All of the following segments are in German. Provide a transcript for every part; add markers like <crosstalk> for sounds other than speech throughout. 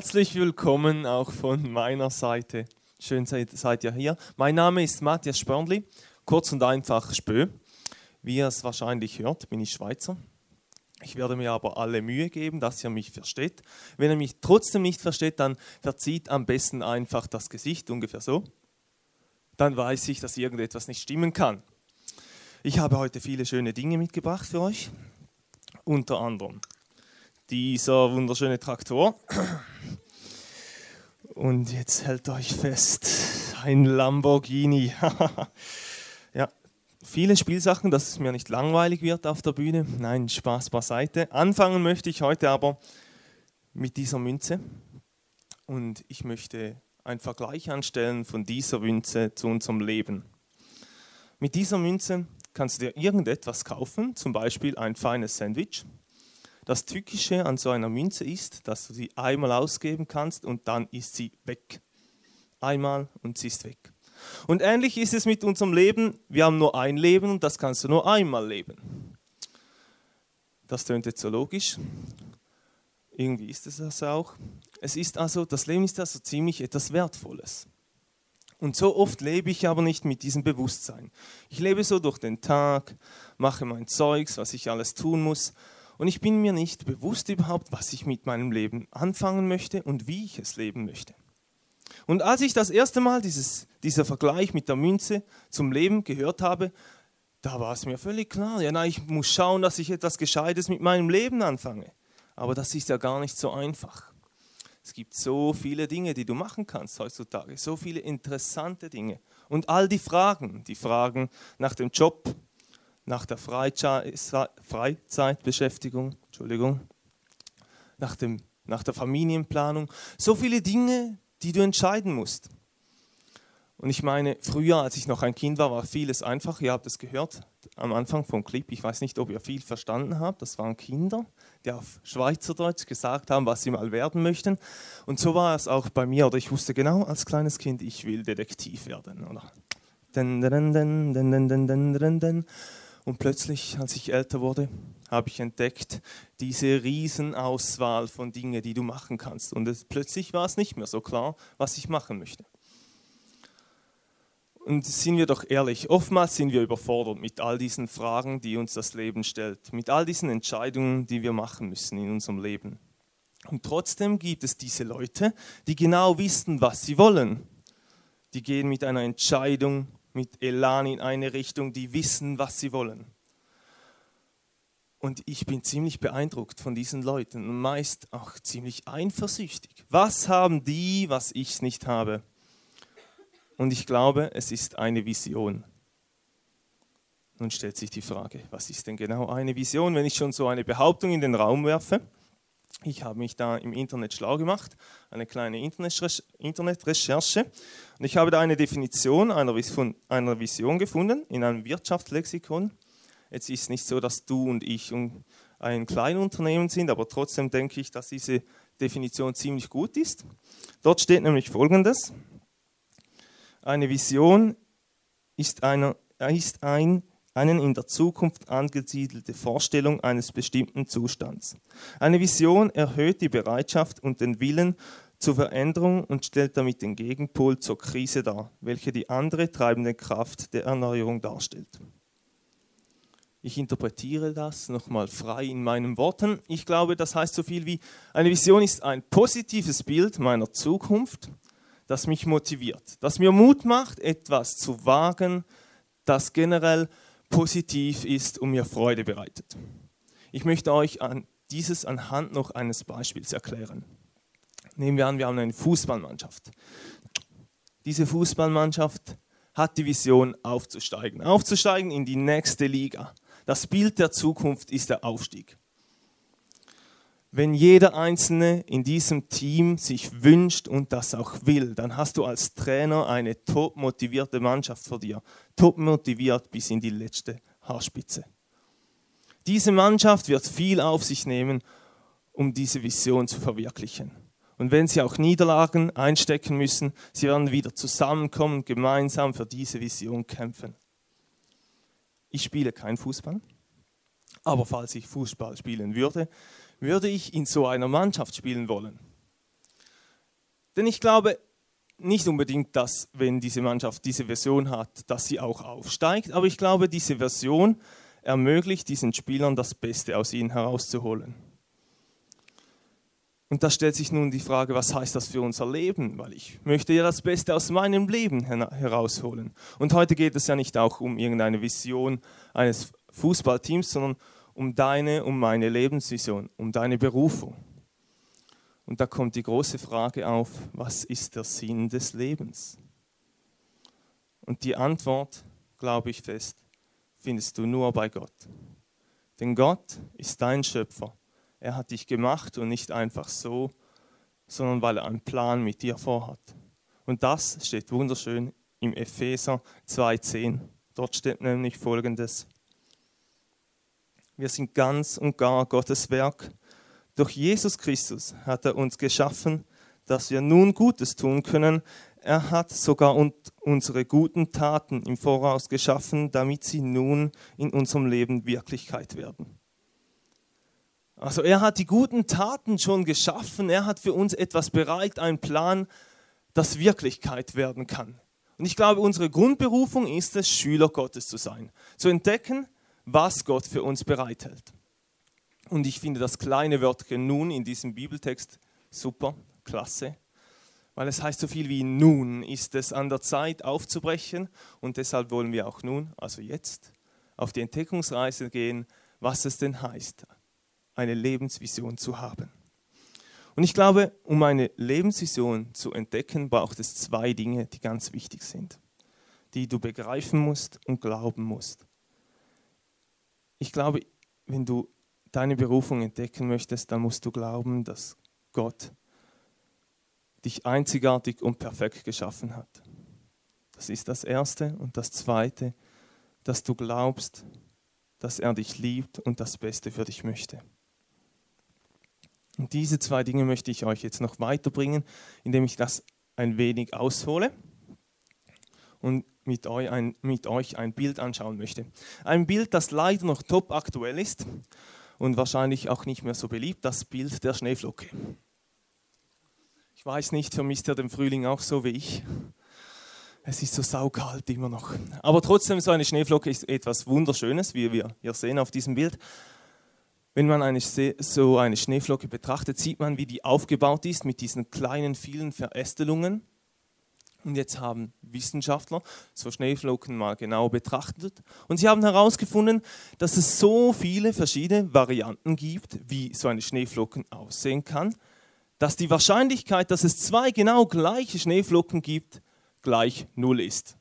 Herzlich willkommen auch von meiner Seite. Schön seid, seid ihr hier. Mein Name ist Matthias Spörnli, kurz und einfach Spö. Wie ihr es wahrscheinlich hört, bin ich Schweizer. Ich werde mir aber alle Mühe geben, dass ihr mich versteht. Wenn ihr mich trotzdem nicht versteht, dann verzieht am besten einfach das Gesicht, ungefähr so. Dann weiß ich, dass irgendetwas nicht stimmen kann. Ich habe heute viele schöne Dinge mitgebracht für euch. Unter anderem dieser wunderschöne Traktor. Und jetzt hält euch fest, ein Lamborghini. <laughs> ja, viele Spielsachen, dass es mir nicht langweilig wird auf der Bühne. Nein, Spaß beiseite. Anfangen möchte ich heute aber mit dieser Münze. Und ich möchte einen Vergleich anstellen von dieser Münze zu unserem Leben. Mit dieser Münze kannst du dir irgendetwas kaufen, zum Beispiel ein feines Sandwich das Tückische an so einer Münze ist, dass du sie einmal ausgeben kannst und dann ist sie weg. Einmal und sie ist weg. Und ähnlich ist es mit unserem Leben. Wir haben nur ein Leben und das kannst du nur einmal leben. Das tönt jetzt so logisch. Irgendwie ist es das auch. Es ist also, das Leben ist also ziemlich etwas Wertvolles. Und so oft lebe ich aber nicht mit diesem Bewusstsein. Ich lebe so durch den Tag, mache mein Zeugs, was ich alles tun muss und ich bin mir nicht bewusst überhaupt, was ich mit meinem Leben anfangen möchte und wie ich es leben möchte. Und als ich das erste Mal dieses, dieser Vergleich mit der Münze zum Leben gehört habe, da war es mir völlig klar, ja, na, ich muss schauen, dass ich etwas Gescheites mit meinem Leben anfange. Aber das ist ja gar nicht so einfach. Es gibt so viele Dinge, die du machen kannst heutzutage, so viele interessante Dinge. Und all die Fragen, die Fragen nach dem Job, nach der Freizeitbeschäftigung, Entschuldigung, nach, dem, nach der Familienplanung. So viele Dinge, die du entscheiden musst. Und ich meine, früher, als ich noch ein Kind war, war vieles einfach. Ihr habt es gehört am Anfang vom Clip. Ich weiß nicht, ob ihr viel verstanden habt. Das waren Kinder, die auf Schweizerdeutsch gesagt haben, was sie mal werden möchten. Und so war es auch bei mir. Oder ich wusste genau als kleines Kind, ich will Detektiv werden. Oder? Und plötzlich, als ich älter wurde, habe ich entdeckt, diese Riesenauswahl von Dingen, die du machen kannst. Und es, plötzlich war es nicht mehr so klar, was ich machen möchte. Und sind wir doch ehrlich, oftmals sind wir überfordert mit all diesen Fragen, die uns das Leben stellt, mit all diesen Entscheidungen, die wir machen müssen in unserem Leben. Und trotzdem gibt es diese Leute, die genau wissen, was sie wollen. Die gehen mit einer Entscheidung mit Elan in eine Richtung, die wissen, was sie wollen. Und ich bin ziemlich beeindruckt von diesen Leuten und meist auch ziemlich eifersüchtig. Was haben die, was ich nicht habe? Und ich glaube, es ist eine Vision. Nun stellt sich die Frage, was ist denn genau eine Vision, wenn ich schon so eine Behauptung in den Raum werfe? Ich habe mich da im Internet schlau gemacht, eine kleine Internetrecherche. Und ich habe da eine Definition einer Vision gefunden in einem Wirtschaftslexikon. Jetzt ist es nicht so, dass du und ich ein Kleinunternehmen sind, aber trotzdem denke ich, dass diese Definition ziemlich gut ist. Dort steht nämlich Folgendes. Eine Vision ist, einer, ist ein eine in der Zukunft angesiedelte Vorstellung eines bestimmten Zustands. Eine Vision erhöht die Bereitschaft und den Willen zur Veränderung und stellt damit den Gegenpol zur Krise dar, welche die andere treibende Kraft der Erneuerung darstellt. Ich interpretiere das nochmal frei in meinen Worten. Ich glaube, das heißt so viel wie, eine Vision ist ein positives Bild meiner Zukunft, das mich motiviert, das mir Mut macht, etwas zu wagen, das generell positiv ist und mir Freude bereitet. Ich möchte euch an dieses anhand noch eines Beispiels erklären. Nehmen wir an, wir haben eine Fußballmannschaft. Diese Fußballmannschaft hat die Vision aufzusteigen, aufzusteigen in die nächste Liga. Das Bild der Zukunft ist der Aufstieg. Wenn jeder Einzelne in diesem Team sich wünscht und das auch will, dann hast du als Trainer eine top motivierte Mannschaft vor dir. Top motiviert bis in die letzte Haarspitze. Diese Mannschaft wird viel auf sich nehmen, um diese Vision zu verwirklichen. Und wenn sie auch Niederlagen einstecken müssen, sie werden wieder zusammenkommen und gemeinsam für diese Vision kämpfen. Ich spiele kein Fußball, aber falls ich Fußball spielen würde, würde ich in so einer Mannschaft spielen wollen? Denn ich glaube nicht unbedingt, dass, wenn diese Mannschaft diese Version hat, dass sie auch aufsteigt, aber ich glaube, diese Version ermöglicht diesen Spielern das Beste aus ihnen herauszuholen. Und da stellt sich nun die Frage, was heißt das für unser Leben? Weil ich möchte ja das Beste aus meinem Leben herausholen. Und heute geht es ja nicht auch um irgendeine Vision eines Fußballteams, sondern um deine, um meine Lebensvision, um deine Berufung. Und da kommt die große Frage auf, was ist der Sinn des Lebens? Und die Antwort, glaube ich fest, findest du nur bei Gott. Denn Gott ist dein Schöpfer er hat dich gemacht und nicht einfach so, sondern weil er einen Plan mit dir vorhat. Und das steht wunderschön im Epheser 2.10. Dort steht nämlich folgendes. Wir sind ganz und gar Gottes Werk. Durch Jesus Christus hat er uns geschaffen, dass wir nun Gutes tun können. Er hat sogar unsere guten Taten im Voraus geschaffen, damit sie nun in unserem Leben Wirklichkeit werden. Also er hat die guten Taten schon geschaffen, er hat für uns etwas bereit, einen Plan, das Wirklichkeit werden kann. Und ich glaube, unsere Grundberufung ist es, Schüler Gottes zu sein, zu entdecken, was Gott für uns bereithält. Und ich finde das kleine Wörtchen nun in diesem Bibeltext super, klasse, weil es heißt so viel wie nun ist es an der Zeit aufzubrechen und deshalb wollen wir auch nun, also jetzt, auf die Entdeckungsreise gehen, was es denn heißt, eine Lebensvision zu haben. Und ich glaube, um eine Lebensvision zu entdecken, braucht es zwei Dinge, die ganz wichtig sind, die du begreifen musst und glauben musst. Ich glaube, wenn du deine Berufung entdecken möchtest, dann musst du glauben, dass Gott dich einzigartig und perfekt geschaffen hat. Das ist das Erste. Und das Zweite, dass du glaubst, dass er dich liebt und das Beste für dich möchte. Und diese zwei Dinge möchte ich euch jetzt noch weiterbringen, indem ich das ein wenig aushole und mit euch ein, mit euch ein Bild anschauen möchte. Ein Bild, das leider noch top aktuell ist und wahrscheinlich auch nicht mehr so beliebt, das Bild der Schneeflocke. Ich weiß nicht, vermisst ihr den Frühling auch so wie ich? Es ist so saukalt immer noch. Aber trotzdem, so eine Schneeflocke ist etwas Wunderschönes, wie wir hier sehen auf diesem Bild. Wenn man eine, so eine Schneeflocke betrachtet, sieht man, wie die aufgebaut ist mit diesen kleinen, vielen Verästelungen. Und jetzt haben Wissenschaftler so Schneeflocken mal genau betrachtet und sie haben herausgefunden, dass es so viele verschiedene Varianten gibt, wie so eine Schneeflocken aussehen kann, dass die Wahrscheinlichkeit, dass es zwei genau gleiche Schneeflocken gibt, gleich null ist.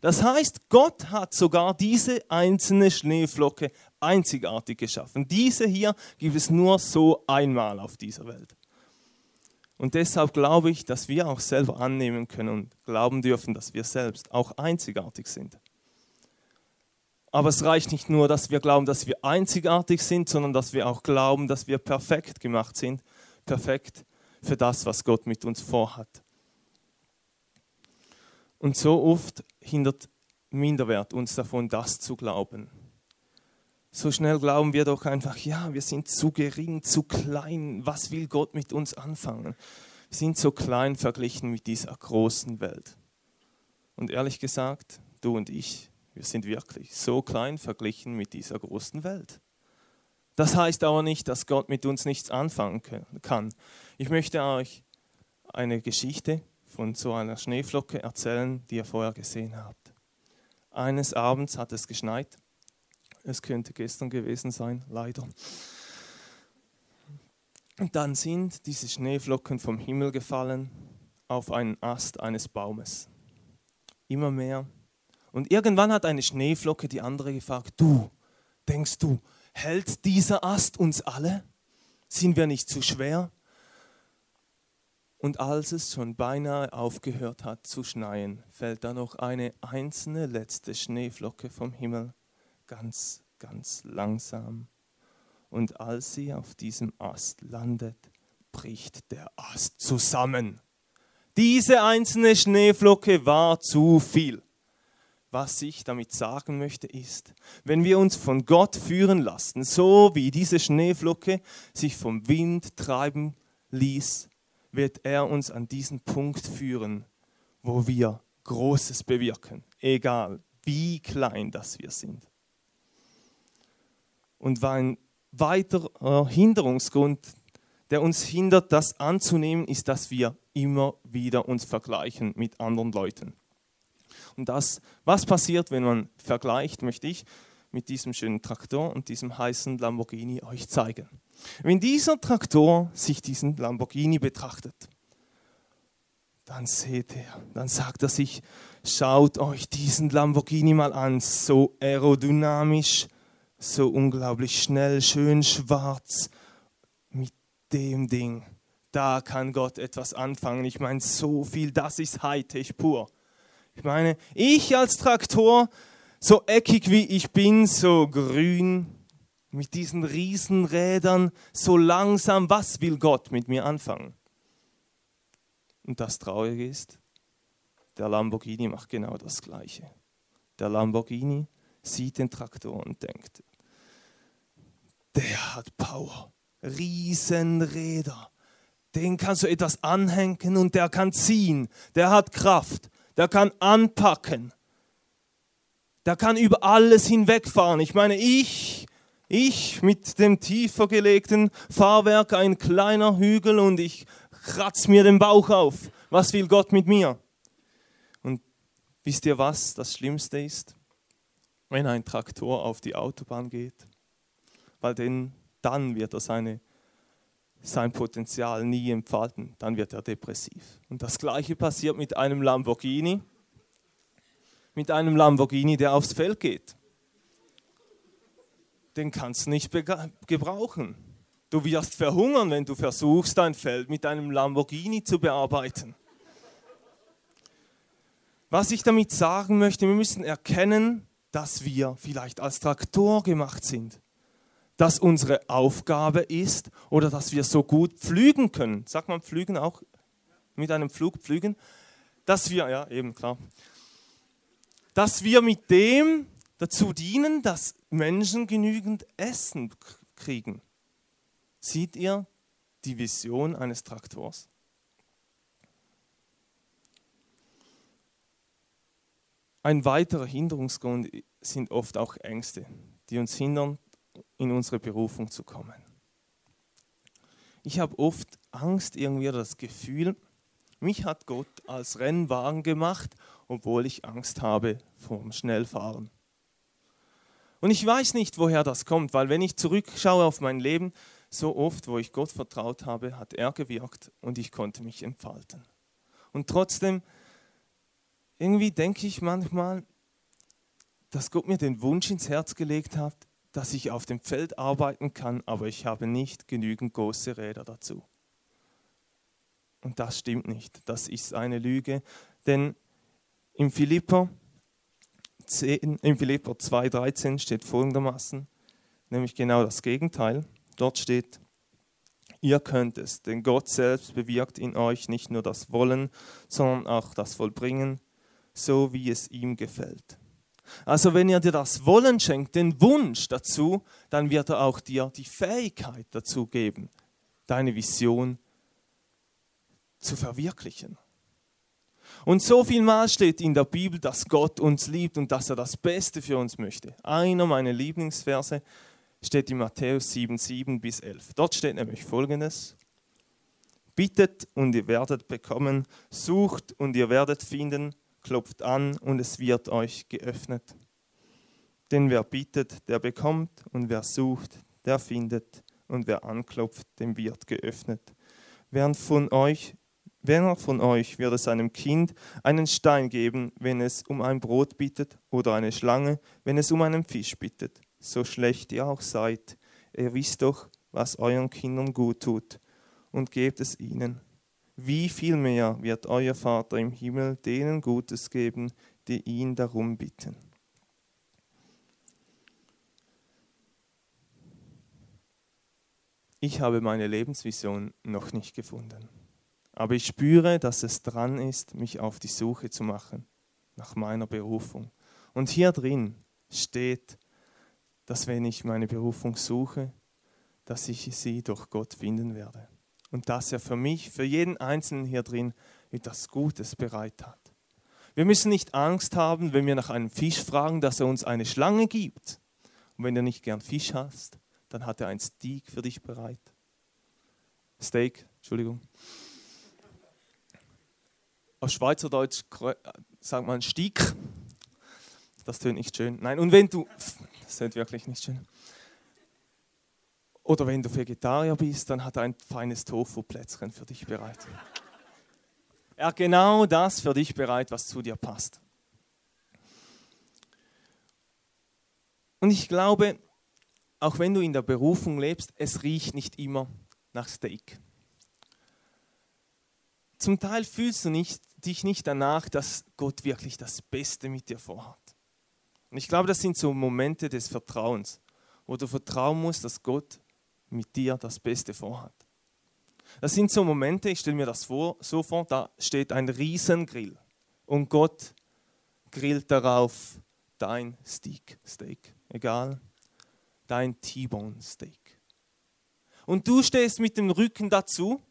Das heißt, Gott hat sogar diese einzelne Schneeflocke einzigartig geschaffen. Diese hier gibt es nur so einmal auf dieser Welt. Und deshalb glaube ich, dass wir auch selber annehmen können und glauben dürfen, dass wir selbst auch einzigartig sind. Aber es reicht nicht nur, dass wir glauben, dass wir einzigartig sind, sondern dass wir auch glauben, dass wir perfekt gemacht sind, perfekt für das, was Gott mit uns vorhat. Und so oft hindert Minderwert uns davon, das zu glauben. So schnell glauben wir doch einfach, ja, wir sind zu gering, zu klein. Was will Gott mit uns anfangen? Wir sind so klein verglichen mit dieser großen Welt. Und ehrlich gesagt, du und ich, wir sind wirklich so klein verglichen mit dieser großen Welt. Das heißt aber nicht, dass Gott mit uns nichts anfangen kann. Ich möchte euch eine Geschichte von so einer Schneeflocke erzählen, die ihr vorher gesehen habt. Eines Abends hat es geschneit. Es könnte gestern gewesen sein, leider. Und dann sind diese Schneeflocken vom Himmel gefallen auf einen Ast eines Baumes. Immer mehr. Und irgendwann hat eine Schneeflocke die andere gefragt, du, denkst du, hält dieser Ast uns alle? Sind wir nicht zu schwer? Und als es schon beinahe aufgehört hat zu schneien, fällt da noch eine einzelne letzte Schneeflocke vom Himmel, ganz, ganz langsam. Und als sie auf diesem Ast landet, bricht der Ast zusammen. Diese einzelne Schneeflocke war zu viel. Was ich damit sagen möchte ist, wenn wir uns von Gott führen lassen, so wie diese Schneeflocke sich vom Wind treiben ließ, wird er uns an diesen Punkt führen, wo wir Großes bewirken, egal wie klein das wir sind. Und ein weiterer Hinderungsgrund, der uns hindert, das anzunehmen, ist, dass wir immer wieder uns vergleichen mit anderen Leuten. Und das, was passiert, wenn man vergleicht, möchte ich mit diesem schönen Traktor und diesem heißen Lamborghini euch zeigen. Wenn dieser Traktor sich diesen Lamborghini betrachtet, dann seht er, dann sagt er sich, schaut euch diesen Lamborghini mal an, so aerodynamisch, so unglaublich schnell, schön schwarz, mit dem Ding. Da kann Gott etwas anfangen. Ich meine, so viel, das ist Hightech pur. Ich meine, ich als Traktor, so eckig wie ich bin, so grün, mit diesen Riesenrädern, so langsam, was will Gott mit mir anfangen? Und das Traurige ist, der Lamborghini macht genau das Gleiche. Der Lamborghini sieht den Traktor und denkt, der hat Power, Riesenräder, den kannst du etwas anhängen und der kann ziehen, der hat Kraft, der kann anpacken, der kann über alles hinwegfahren. Ich meine, ich, ich mit dem tiefer gelegten Fahrwerk, ein kleiner Hügel und ich kratz mir den Bauch auf. Was will Gott mit mir? Und wisst ihr was das Schlimmste ist? Wenn ein Traktor auf die Autobahn geht, weil denn, dann wird er seine, sein Potenzial nie entfalten, dann wird er depressiv. Und das gleiche passiert mit einem Lamborghini, mit einem Lamborghini, der aufs Feld geht. Den kannst du nicht gebrauchen. Du wirst verhungern, wenn du versuchst, dein Feld mit einem Lamborghini zu bearbeiten. Was ich damit sagen möchte, wir müssen erkennen, dass wir vielleicht als Traktor gemacht sind. Dass unsere Aufgabe ist oder dass wir so gut pflügen können. Sagt man pflügen auch? Mit einem Flug pflügen? Dass wir, ja, eben klar. Dass wir mit dem dazu dienen, dass Menschen genügend Essen kriegen. Seht ihr die Vision eines Traktors? Ein weiterer Hinderungsgrund sind oft auch Ängste, die uns hindern, in unsere Berufung zu kommen. Ich habe oft Angst, irgendwie das Gefühl, mich hat Gott als Rennwagen gemacht, obwohl ich Angst habe vor dem Schnellfahren. Und ich weiß nicht, woher das kommt, weil wenn ich zurückschaue auf mein Leben, so oft, wo ich Gott vertraut habe, hat er gewirkt und ich konnte mich entfalten. Und trotzdem, irgendwie denke ich manchmal, dass Gott mir den Wunsch ins Herz gelegt hat, dass ich auf dem Feld arbeiten kann, aber ich habe nicht genügend große Räder dazu. Und das stimmt nicht. Das ist eine Lüge. Denn im Philipper, 10, im Philipper 2,13 steht folgendermaßen, nämlich genau das Gegenteil. Dort steht, ihr könnt es, denn Gott selbst bewirkt in euch nicht nur das Wollen, sondern auch das Vollbringen, so wie es ihm gefällt. Also wenn er dir das Wollen schenkt, den Wunsch dazu, dann wird er auch dir die Fähigkeit dazu geben, deine Vision zu verwirklichen. Und so viel Mal steht in der Bibel, dass Gott uns liebt und dass er das Beste für uns möchte. Einer meiner Lieblingsverse steht in Matthäus 7, 7 bis 11. Dort steht nämlich folgendes. Bittet und ihr werdet bekommen, sucht und ihr werdet finden, klopft an und es wird euch geöffnet. Denn wer bittet, der bekommt und wer sucht, der findet und wer anklopft, dem wird geöffnet. Wer von euch, wer von euch wird es einem Kind einen Stein geben, wenn es um ein Brot bittet, oder eine Schlange, wenn es um einen Fisch bittet? so schlecht ihr auch seid, ihr wisst doch, was euren Kindern gut tut, und gebt es ihnen. Wie viel mehr wird euer Vater im Himmel denen Gutes geben, die ihn darum bitten. Ich habe meine Lebensvision noch nicht gefunden, aber ich spüre, dass es dran ist, mich auf die Suche zu machen nach meiner Berufung. Und hier drin steht, dass wenn ich meine Berufung suche, dass ich sie durch Gott finden werde. Und dass er für mich, für jeden Einzelnen hier drin etwas Gutes bereit hat. Wir müssen nicht Angst haben, wenn wir nach einem Fisch fragen, dass er uns eine Schlange gibt. Und wenn du nicht gern Fisch hast, dann hat er ein Steak für dich bereit. Steak, Entschuldigung. Auf Schweizerdeutsch sagt man Stieg. Das tönt nicht schön. Nein, und wenn du, das tönt wirklich nicht schön. Oder wenn du Vegetarier bist, dann hat er ein feines Tofu-Plätzchen für dich bereit. Er hat genau das für dich bereit, was zu dir passt. Und ich glaube, auch wenn du in der Berufung lebst, es riecht nicht immer nach Steak. Zum Teil fühlst du nicht, dich nicht danach, dass Gott wirklich das Beste mit dir vorhat. Und ich glaube, das sind so Momente des Vertrauens, wo du vertrauen musst, dass Gott mit dir das Beste vorhat. Das sind so Momente, ich stelle mir das vor, so vor, da steht ein Riesengrill und Gott grillt darauf dein Steak, Steak, egal, dein T-Bone Steak. Und du stehst mit dem Rücken dazu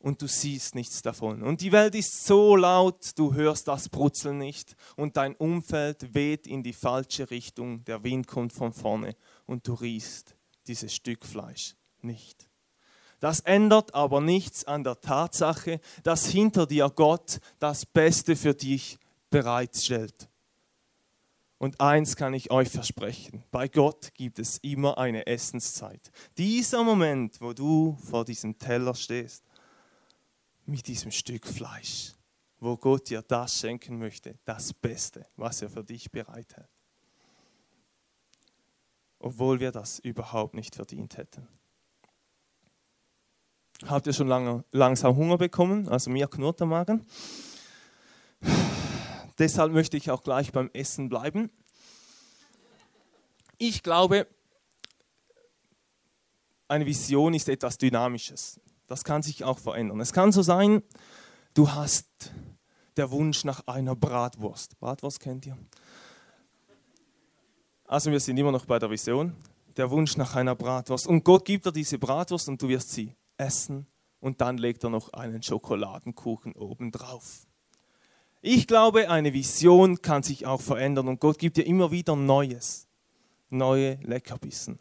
und du siehst nichts davon. Und die Welt ist so laut, du hörst das Brutzeln nicht und dein Umfeld weht in die falsche Richtung, der Wind kommt von vorne und du riechst dieses Stück Fleisch nicht. Das ändert aber nichts an der Tatsache, dass hinter dir Gott das Beste für dich bereitstellt. Und eins kann ich euch versprechen, bei Gott gibt es immer eine Essenszeit. Dieser Moment, wo du vor diesem Teller stehst mit diesem Stück Fleisch, wo Gott dir das schenken möchte, das Beste, was er für dich bereithält. Obwohl wir das überhaupt nicht verdient hätten. Habt ihr schon lange, langsam Hunger bekommen? Also mir knurrt der Magen. Deshalb möchte ich auch gleich beim Essen bleiben. Ich glaube, eine Vision ist etwas Dynamisches. Das kann sich auch verändern. Es kann so sein, du hast der Wunsch nach einer Bratwurst. Bratwurst kennt ihr? Also wir sind immer noch bei der Vision. Der Wunsch nach einer Bratwurst. Und Gott gibt dir diese Bratwurst und du wirst sie essen. Und dann legt er noch einen Schokoladenkuchen oben drauf. Ich glaube, eine Vision kann sich auch verändern und Gott gibt dir immer wieder Neues, neue Leckerbissen.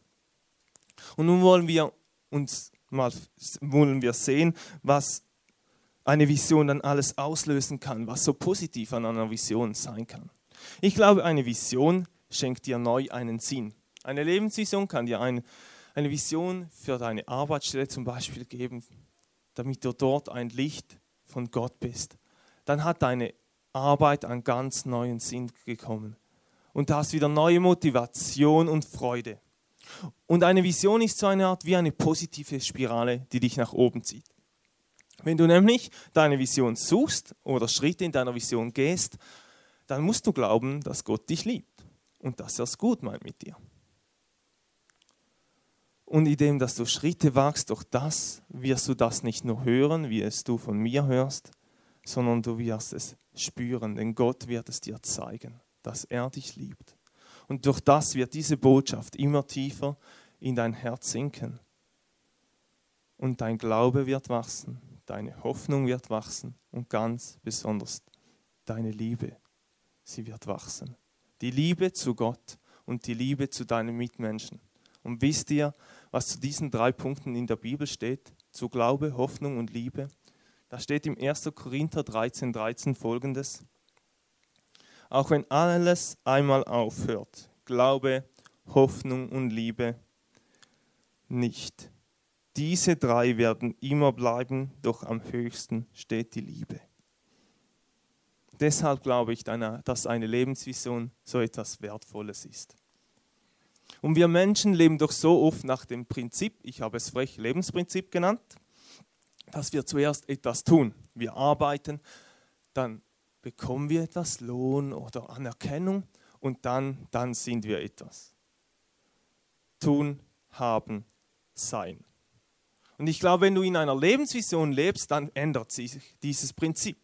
Und nun wollen wir uns mal wollen wir sehen, was eine Vision dann alles auslösen kann, was so positiv an einer Vision sein kann. Ich glaube, eine Vision schenkt dir neu einen Sinn. Eine Lebensvision kann dir ein, eine Vision für deine Arbeitsstelle zum Beispiel geben, damit du dort ein Licht von Gott bist. Dann hat deine Arbeit einen ganz neuen Sinn gekommen. Und du hast wieder neue Motivation und Freude. Und eine Vision ist so eine Art wie eine positive Spirale, die dich nach oben zieht. Wenn du nämlich deine Vision suchst oder Schritte in deiner Vision gehst, dann musst du glauben, dass Gott dich liebt und dass er es gut meint mit dir. Und indem, dass du Schritte wagst durch das, wirst du das nicht nur hören, wie es du von mir hörst, sondern du wirst es spüren, denn Gott wird es dir zeigen, dass er dich liebt. Und durch das wird diese Botschaft immer tiefer in dein Herz sinken. Und dein Glaube wird wachsen, deine Hoffnung wird wachsen und ganz besonders deine Liebe, sie wird wachsen. Die Liebe zu Gott und die Liebe zu deinen Mitmenschen. Und wisst ihr, was zu diesen drei Punkten in der Bibel steht? Zu Glaube, Hoffnung und Liebe. Da steht im 1. Korinther 13, 13 folgendes. Auch wenn alles einmal aufhört, Glaube, Hoffnung und Liebe nicht. Diese drei werden immer bleiben, doch am höchsten steht die Liebe. Deshalb glaube ich, dass eine Lebensvision so etwas Wertvolles ist. Und wir Menschen leben doch so oft nach dem Prinzip, ich habe es frech Lebensprinzip genannt, dass wir zuerst etwas tun. Wir arbeiten, dann bekommen wir etwas Lohn oder Anerkennung und dann, dann sind wir etwas. Tun, haben, sein. Und ich glaube, wenn du in einer Lebensvision lebst, dann ändert sich dieses Prinzip.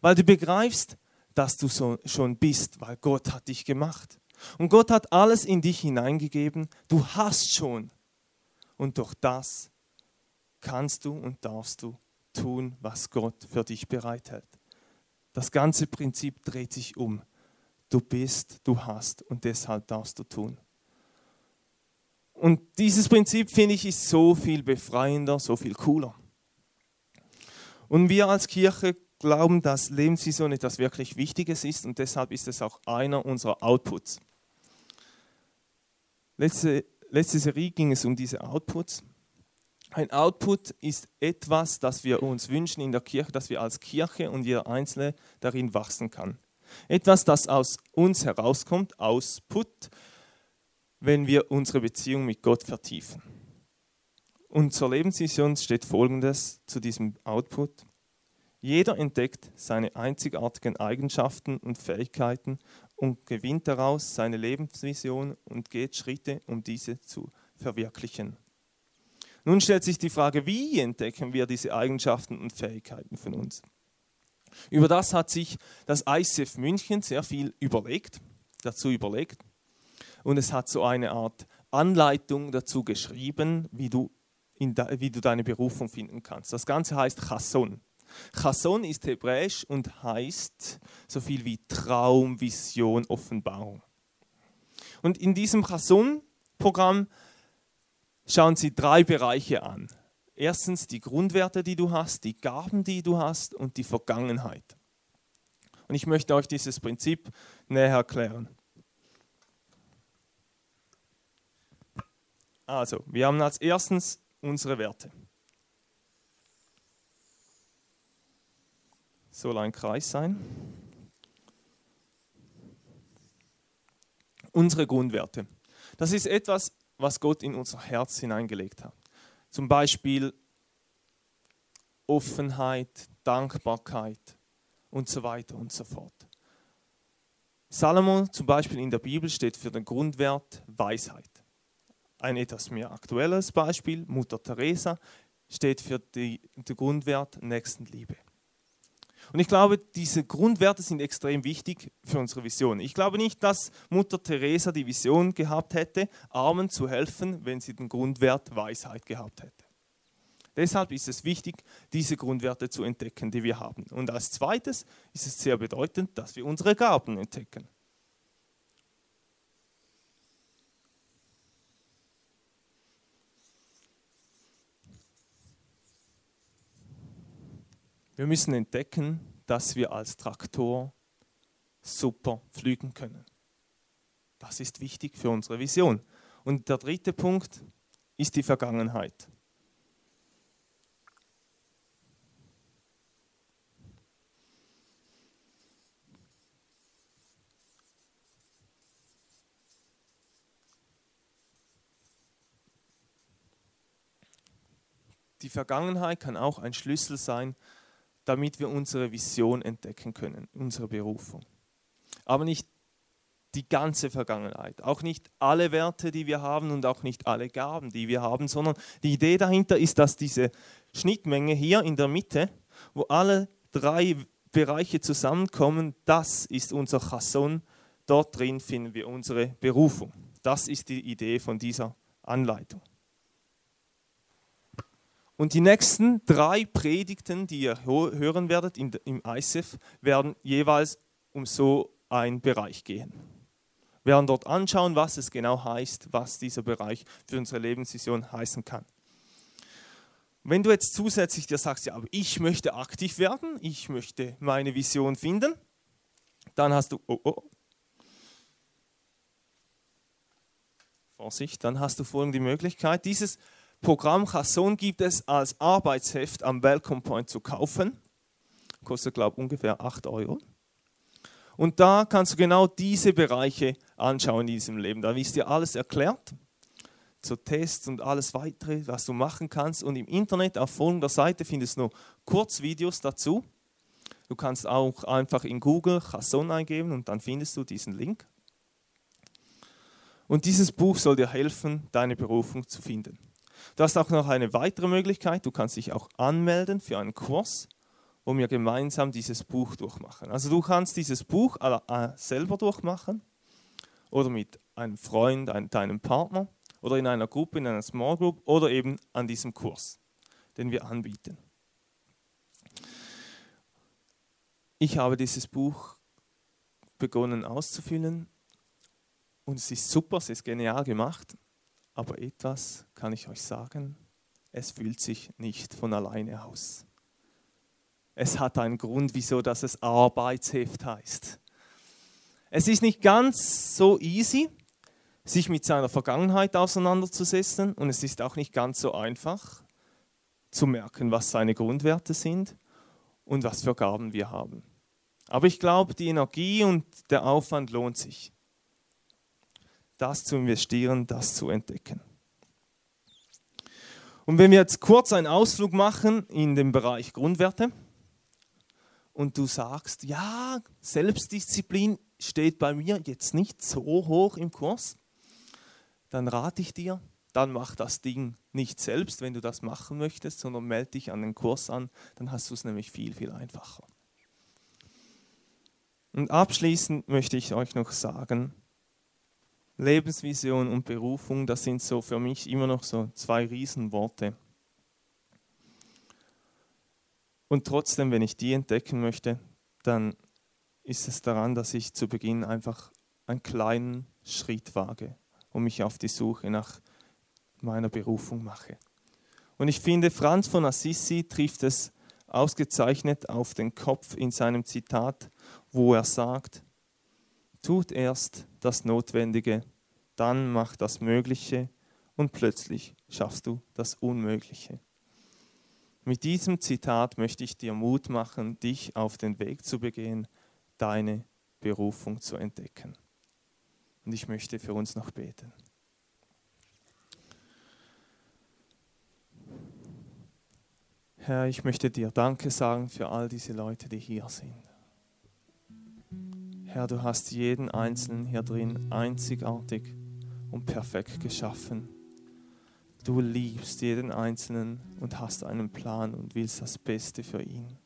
Weil du begreifst, dass du so schon bist, weil Gott hat dich gemacht. Und Gott hat alles in dich hineingegeben. Du hast schon. Und durch das kannst du und darfst du tun, was Gott für dich bereithält. Das ganze Prinzip dreht sich um. Du bist, du hast und deshalb darfst du tun. Und dieses Prinzip, finde ich, ist so viel befreiender, so viel cooler. Und wir als Kirche glauben, dass Lebensvision etwas wirklich Wichtiges ist und deshalb ist es auch einer unserer Outputs. Letzte, letzte Serie ging es um diese Outputs. Ein Output ist etwas, das wir uns wünschen in der Kirche, dass wir als Kirche und jeder Einzelne darin wachsen kann. Etwas, das aus uns herauskommt, Ausput, wenn wir unsere Beziehung mit Gott vertiefen. Und zur Lebensvision steht Folgendes zu diesem Output. Jeder entdeckt seine einzigartigen Eigenschaften und Fähigkeiten und gewinnt daraus seine Lebensvision und geht Schritte, um diese zu verwirklichen. Nun stellt sich die Frage, wie entdecken wir diese Eigenschaften und Fähigkeiten von uns? Über das hat sich das ICF München sehr viel überlegt, dazu überlegt. Und es hat so eine Art Anleitung dazu geschrieben, wie du, de, wie du deine Berufung finden kannst. Das Ganze heißt Chasson. Chasson ist hebräisch und heißt so viel wie Traum, Vision, Offenbarung. Und in diesem Chasson-Programm schauen Sie drei Bereiche an. Erstens die Grundwerte, die du hast, die Gaben, die du hast und die Vergangenheit. Und ich möchte euch dieses Prinzip näher erklären. Also, wir haben als erstens unsere Werte. Soll ein Kreis sein. Unsere Grundwerte. Das ist etwas, was Gott in unser Herz hineingelegt hat. Zum Beispiel Offenheit, Dankbarkeit und so weiter und so fort. Salomo zum Beispiel in der Bibel steht für den Grundwert Weisheit. Ein etwas mehr aktuelles Beispiel, Mutter Teresa, steht für die, den Grundwert Nächstenliebe. Und ich glaube, diese Grundwerte sind extrem wichtig für unsere Vision. Ich glaube nicht, dass Mutter Teresa die Vision gehabt hätte, Armen zu helfen, wenn sie den Grundwert Weisheit gehabt hätte. Deshalb ist es wichtig, diese Grundwerte zu entdecken, die wir haben. Und als zweites ist es sehr bedeutend, dass wir unsere Gaben entdecken. Wir müssen entdecken, dass wir als Traktor super pflügen können. Das ist wichtig für unsere Vision. Und der dritte Punkt ist die Vergangenheit. Die Vergangenheit kann auch ein Schlüssel sein, damit wir unsere Vision entdecken können, unsere Berufung. Aber nicht die ganze Vergangenheit, auch nicht alle Werte, die wir haben und auch nicht alle Gaben, die wir haben, sondern die Idee dahinter ist, dass diese Schnittmenge hier in der Mitte, wo alle drei Bereiche zusammenkommen, das ist unser Chasson. Dort drin finden wir unsere Berufung. Das ist die Idee von dieser Anleitung. Und die nächsten drei Predigten, die ihr hören werdet im ISF, werden jeweils um so einen Bereich gehen. Wir werden dort anschauen, was es genau heißt, was dieser Bereich für unsere Lebensvision heißen kann. Wenn du jetzt zusätzlich dir sagst, ja, aber ich möchte aktiv werden, ich möchte meine Vision finden, dann hast du, oh, oh, Vorsicht, dann hast du folgende Möglichkeit. Dieses Programm Chasson gibt es als Arbeitsheft am Welcome Point zu kaufen. Kostet, glaube ich, ungefähr 8 Euro. Und da kannst du genau diese Bereiche anschauen in diesem Leben. Da ist dir alles erklärt, zu Tests und alles weitere, was du machen kannst. Und im Internet auf folgender Seite findest du noch Kurzvideos dazu. Du kannst auch einfach in Google Chasson eingeben und dann findest du diesen Link. Und dieses Buch soll dir helfen, deine Berufung zu finden. Du hast auch noch eine weitere Möglichkeit. Du kannst dich auch anmelden für einen Kurs, wo wir gemeinsam dieses Buch durchmachen. Also du kannst dieses Buch äh, selber durchmachen oder mit einem Freund, deinem Partner oder in einer Gruppe, in einer Small Group oder eben an diesem Kurs. den wir anbieten. Ich habe dieses Buch begonnen auszufüllen und es ist super, es ist genial gemacht, aber etwas kann ich euch sagen, es fühlt sich nicht von alleine aus. Es hat einen Grund, wieso dass es Arbeitsheft heißt. Es ist nicht ganz so easy, sich mit seiner Vergangenheit auseinanderzusetzen und es ist auch nicht ganz so einfach zu merken, was seine Grundwerte sind und was für Gaben wir haben. Aber ich glaube, die Energie und der Aufwand lohnt sich, das zu investieren, das zu entdecken. Und wenn wir jetzt kurz einen Ausflug machen in den Bereich Grundwerte und du sagst, ja, Selbstdisziplin steht bei mir jetzt nicht so hoch im Kurs, dann rate ich dir, dann mach das Ding nicht selbst, wenn du das machen möchtest, sondern melde dich an den Kurs an, dann hast du es nämlich viel, viel einfacher. Und abschließend möchte ich euch noch sagen, Lebensvision und Berufung, das sind so für mich immer noch so zwei Riesenworte. Und trotzdem, wenn ich die entdecken möchte, dann ist es daran, dass ich zu Beginn einfach einen kleinen Schritt wage und mich auf die Suche nach meiner Berufung mache. Und ich finde, Franz von Assisi trifft es ausgezeichnet auf den Kopf in seinem Zitat, wo er sagt, tut erst das Notwendige, dann mach das Mögliche und plötzlich schaffst du das Unmögliche. Mit diesem Zitat möchte ich dir Mut machen, dich auf den Weg zu begehen, deine Berufung zu entdecken. Und ich möchte für uns noch beten. Herr, ich möchte dir Danke sagen für all diese Leute, die hier sind. Herr, du hast jeden Einzelnen hier drin einzigartig und perfekt geschaffen. Du liebst jeden Einzelnen und hast einen Plan und willst das Beste für ihn.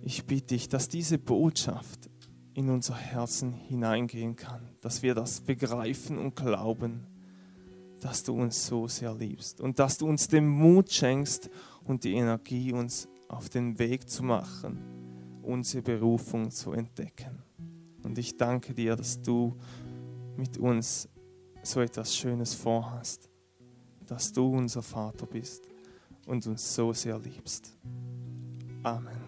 Ich bitte dich, dass diese Botschaft in unser Herzen hineingehen kann, dass wir das begreifen und glauben, dass du uns so sehr liebst und dass du uns den Mut schenkst und die Energie, uns auf den Weg zu machen, unsere Berufung zu entdecken. Und ich danke dir, dass du mit uns so etwas Schönes vorhast, dass du unser Vater bist und uns so sehr liebst. Amen.